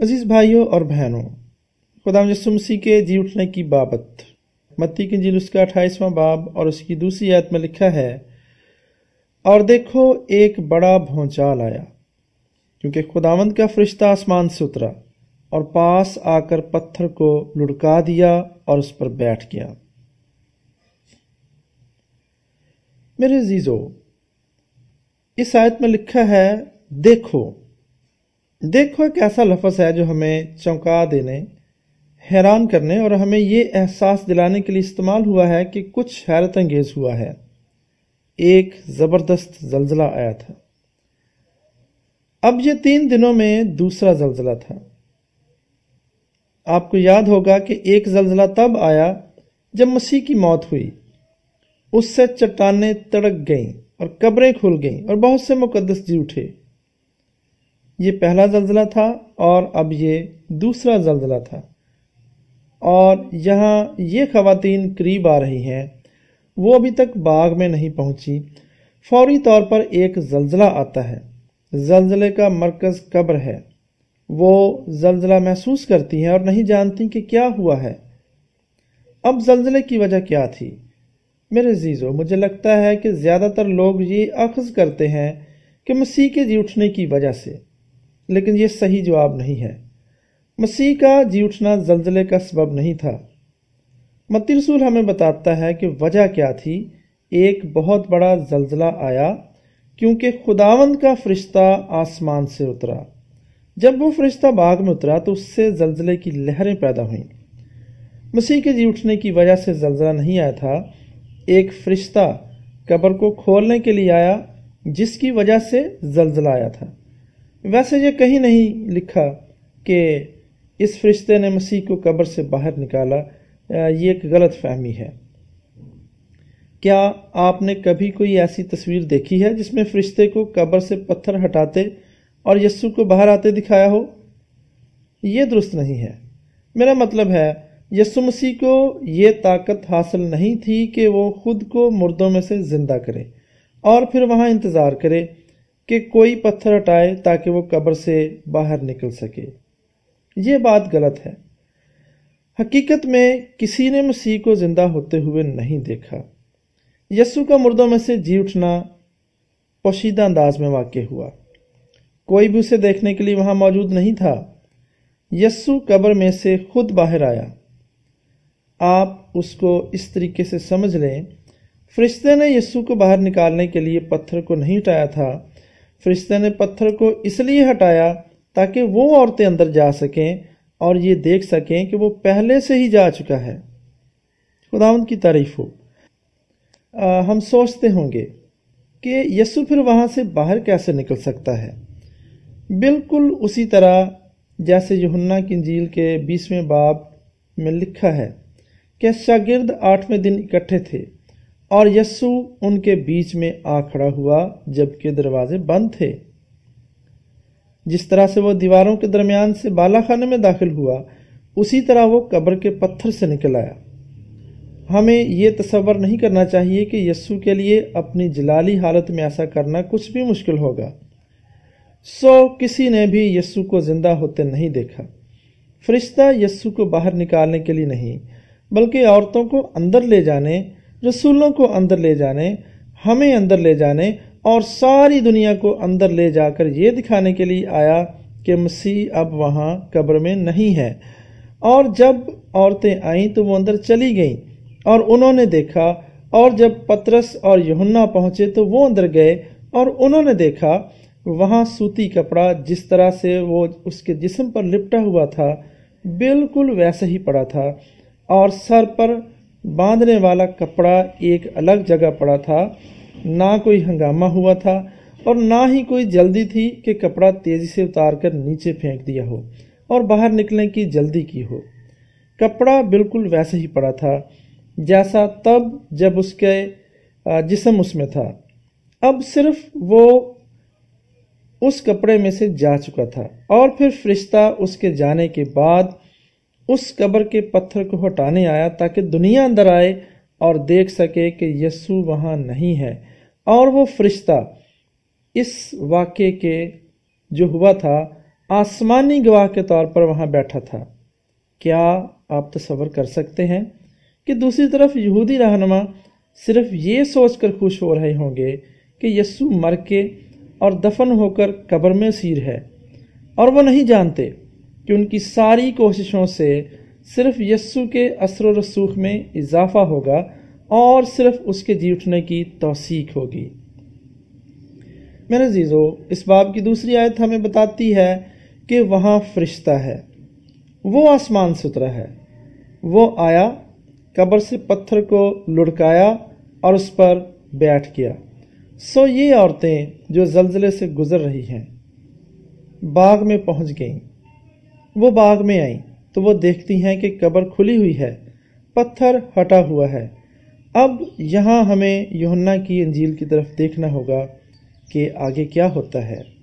عزیز بھائیوں اور بہنوں، خدا مسیح کے جی اٹھنے کی بابت۔ متی کی جیل اس کا اٹھائیسواں باب اور اس کی دوسری آیت میں لکھا ہے، اور دیکھو ایک بڑا بھونچال آیا، کیونکہ خداوند کا فرشتہ آسمان سے اترا اور پاس آ کر پتھر کو لڑکا دیا اور اس پر بیٹھ گیا۔ میرے عزیزو، اس آیت میں لکھا ہے، دیکھو دیکھو ایک ایسا لفظ ہے جو ہمیں چونکا دینے، حیران کرنے اور ہمیں یہ احساس دلانے کے لیے استعمال ہوا ہے کہ کچھ حیرت انگیز ہوا ہے۔ ایک زبردست زلزلہ آیا تھا۔ اب یہ تین دنوں میں دوسرا زلزلہ تھا۔ آپ کو یاد ہوگا کہ ایک زلزلہ تب آیا جب مسیح کی موت ہوئی۔ اس سے چٹانیں تڑک گئیں اور قبریں کھل گئیں اور بہت سے مقدس جی اٹھے۔ یہ پہلا زلزلہ تھا اور اب یہ دوسرا زلزلہ تھا۔ اور یہاں یہ خواتین قریب آ رہی ہیں۔ وہ ابھی تک باغ میں نہیں پہنچی۔ فوری طور پر ایک زلزلہ آتا ہے۔ زلزلے کا مرکز قبر ہے۔ وہ زلزلہ محسوس کرتی ہیں اور نہیں جانتی کہ کیا ہوا ہے۔ اب زلزلے کی وجہ کیا تھی؟ میرے عزیزو، مجھے لگتا ہے کہ زیادہ تر لوگ یہ اخذ کرتے ہیں کہ مسیح کے جی اٹھنے کی وجہ سے۔ لیکن یہ صحیح جواب نہیں ہے۔ مسیح کا جی اٹھنا زلزلے کا سبب نہیں تھا۔ متی رسول ہمیں بتاتا ہے کہ وجہ کیا تھی۔ ایک بہت بڑا زلزلہ آیا کیونکہ خداوند کا فرشتہ آسمان سے اترا۔ جب وہ فرشتہ باغ میں اترا تو اس سے زلزلے کی لہریں پیدا ہوئیں۔ مسیح کے جی اٹھنے کی وجہ سے زلزلہ نہیں آیا تھا۔ ایک فرشتہ قبر کو کھولنے کے لیے آیا، جس کی وجہ سے زلزلہ آیا تھا۔ ویسے یہ کہیں نہیں لکھا کہ اس فرشتے نے مسیح کو قبر سے باہر نکالا یہ ایک غلط فہمی ہے۔ کیا آپ نے کبھی کوئی ایسی تصویر دیکھی ہے جس میں فرشتے کو قبر سے پتھر ہٹاتے اور یسو کو باہر آتے دکھایا ہو؟ یہ درست نہیں ہے۔ میرا مطلب ہے یسو مسیح کو یہ طاقت حاصل نہیں تھی کہ وہ خود کو مردوں میں سے زندہ کرے اور پھر وہاں انتظار کرے۔ کہ کوئی پتھر ہٹائے تاکہ وہ قبر سے باہر نکل سکے۔ یہ بات غلط ہے۔ حقیقت میں کسی نے مسیح کو زندہ ہوتے ہوئے نہیں دیکھا۔ یسو کا مردوں میں سے جی اٹھنا پوشیدہ انداز میں واقع ہوا۔ کوئی بھی اسے دیکھنے کے لیے وہاں موجود نہیں تھا۔ یسو قبر میں سے خود باہر آیا۔ آپ اس کو اس طریقے سے سمجھ لیں، فرشتے نے یسو کو باہر نکالنے کے لیے پتھر کو نہیں ہٹایا تھا۔ فرشتے نے پتھر کو اس لیے ہٹایا تاکہ وہ عورتیں اندر جا سکیں اور یہ دیکھ سکیں کہ وہ پہلے سے ہی جا چکا ہے۔ خداون کی تعریف ہو۔ ہم سوچتے ہوں گے کہ یسو پھر وہاں سے باہر کیسے نکل سکتا ہے۔ بالکل اسی طرح جیسے یونا کی انجیل کے بیسویں باب میں لکھا ہے کہ شاگرد آٹھویں دن اکٹھے تھے۔ اور یسو ان کے بیچ میں آ کھڑا ہوا جبکہ دروازے بند تھے۔ جس طرح سے وہ دیواروں کے درمیان سے بالا خانے میں داخل ہوا، اسی طرح وہ قبر کے پتھر سے نکل آیا۔ ہمیں یہ تصور نہیں کرنا چاہیے کہ یسو کے لیے اپنی جلالی حالت میں ایسا کرنا کچھ بھی مشکل ہوگا۔ سو کسی نے بھی یسو کو زندہ ہوتے نہیں دیکھا۔ فرشتہ یسو کو باہر نکالنے کے لیے نہیں، بلکہ عورتوں کو اندر لے جانے رسولوں کو اندر لے جانے، ہمیں اندر لے جانے اور ساری دنیا کو اندر لے جا کر یہ دکھانے کے لیے آیا کہ مسیح اب وہاں قبر میں نہیں ہے۔ اور جب عورتیں آئیں تو وہ اندر چلی گئیں اور انہوں نے دیکھا، اور جب پترس اور یہنا پہنچے تو وہ اندر گئے اور انہوں نے دیکھا، وہاں سوتی کپڑا جس طرح سے وہ اس کے جسم پر لپٹا ہوا تھا، بالکل ویسے ہی پڑا تھا اور سر پر باندھنے والا کپڑا ایک الگ جگہ پڑا تھا، نہ کوئی ہنگامہ ہوا تھا اور نہ ہی کوئی جلدی تھی کہ کپڑا تیزی سے اتار کر نیچے پھینک دیا ہو اور باہر نکلنے کی جلدی کی ہو۔ کپڑا بالکل ویسے ہی پڑا تھا، جیسا تب جب اس کے جسم اس میں تھا۔ اب صرف وہ اس کپڑے میں سے جا چکا تھا اور پھر فرشتہ اس کے جانے کے بعد اس قبر کے پتھر کو ہٹانے آیا تاکہ دنیا اندر آئے اور دیکھ سکے کہ یسو وہاں نہیں ہے۔ اور وہ فرشتہ اس واقعے کے جو ہوا تھا، آسمانی گواہ کے طور پر وہاں بیٹھا تھا۔ کیا آپ تصور کر سکتے ہیں کہ دوسری طرف یہودی رہنما صرف یہ سوچ کر خوش ہو رہے ہوں گے کہ یسو مر کے اور دفن ہو کر قبر میں سیر ہے اور وہ نہیں جانتے؟ کہ ان کی ساری کوششوں سے صرف یسو کے اثر و رسوخ میں اضافہ ہوگا اور صرف اس کے جی اٹھنے کی توثیق ہوگی۔ میرے عزیزو، اس باب کی دوسری آیت ہمیں بتاتی ہے کہ وہاں فرشتہ ہے۔ وہ آسمان سے اترا ہے۔ وہ آیا، قبر سے پتھر کو لڑکایا اور اس پر بیٹھ گیا۔ سو یہ عورتیں جو زلزلے سے گزر رہی ہیں، باغ میں پہنچ گئیں۔ وہ باغ میں آئیں تو وہ دیکھتی ہیں کہ قبر کھلی ہوئی ہے، پتھر ہٹا ہوا ہے۔ اب یہاں ہمیں یونا کی انجیل کی طرف دیکھنا ہوگا کہ آگے کیا ہوتا ہے۔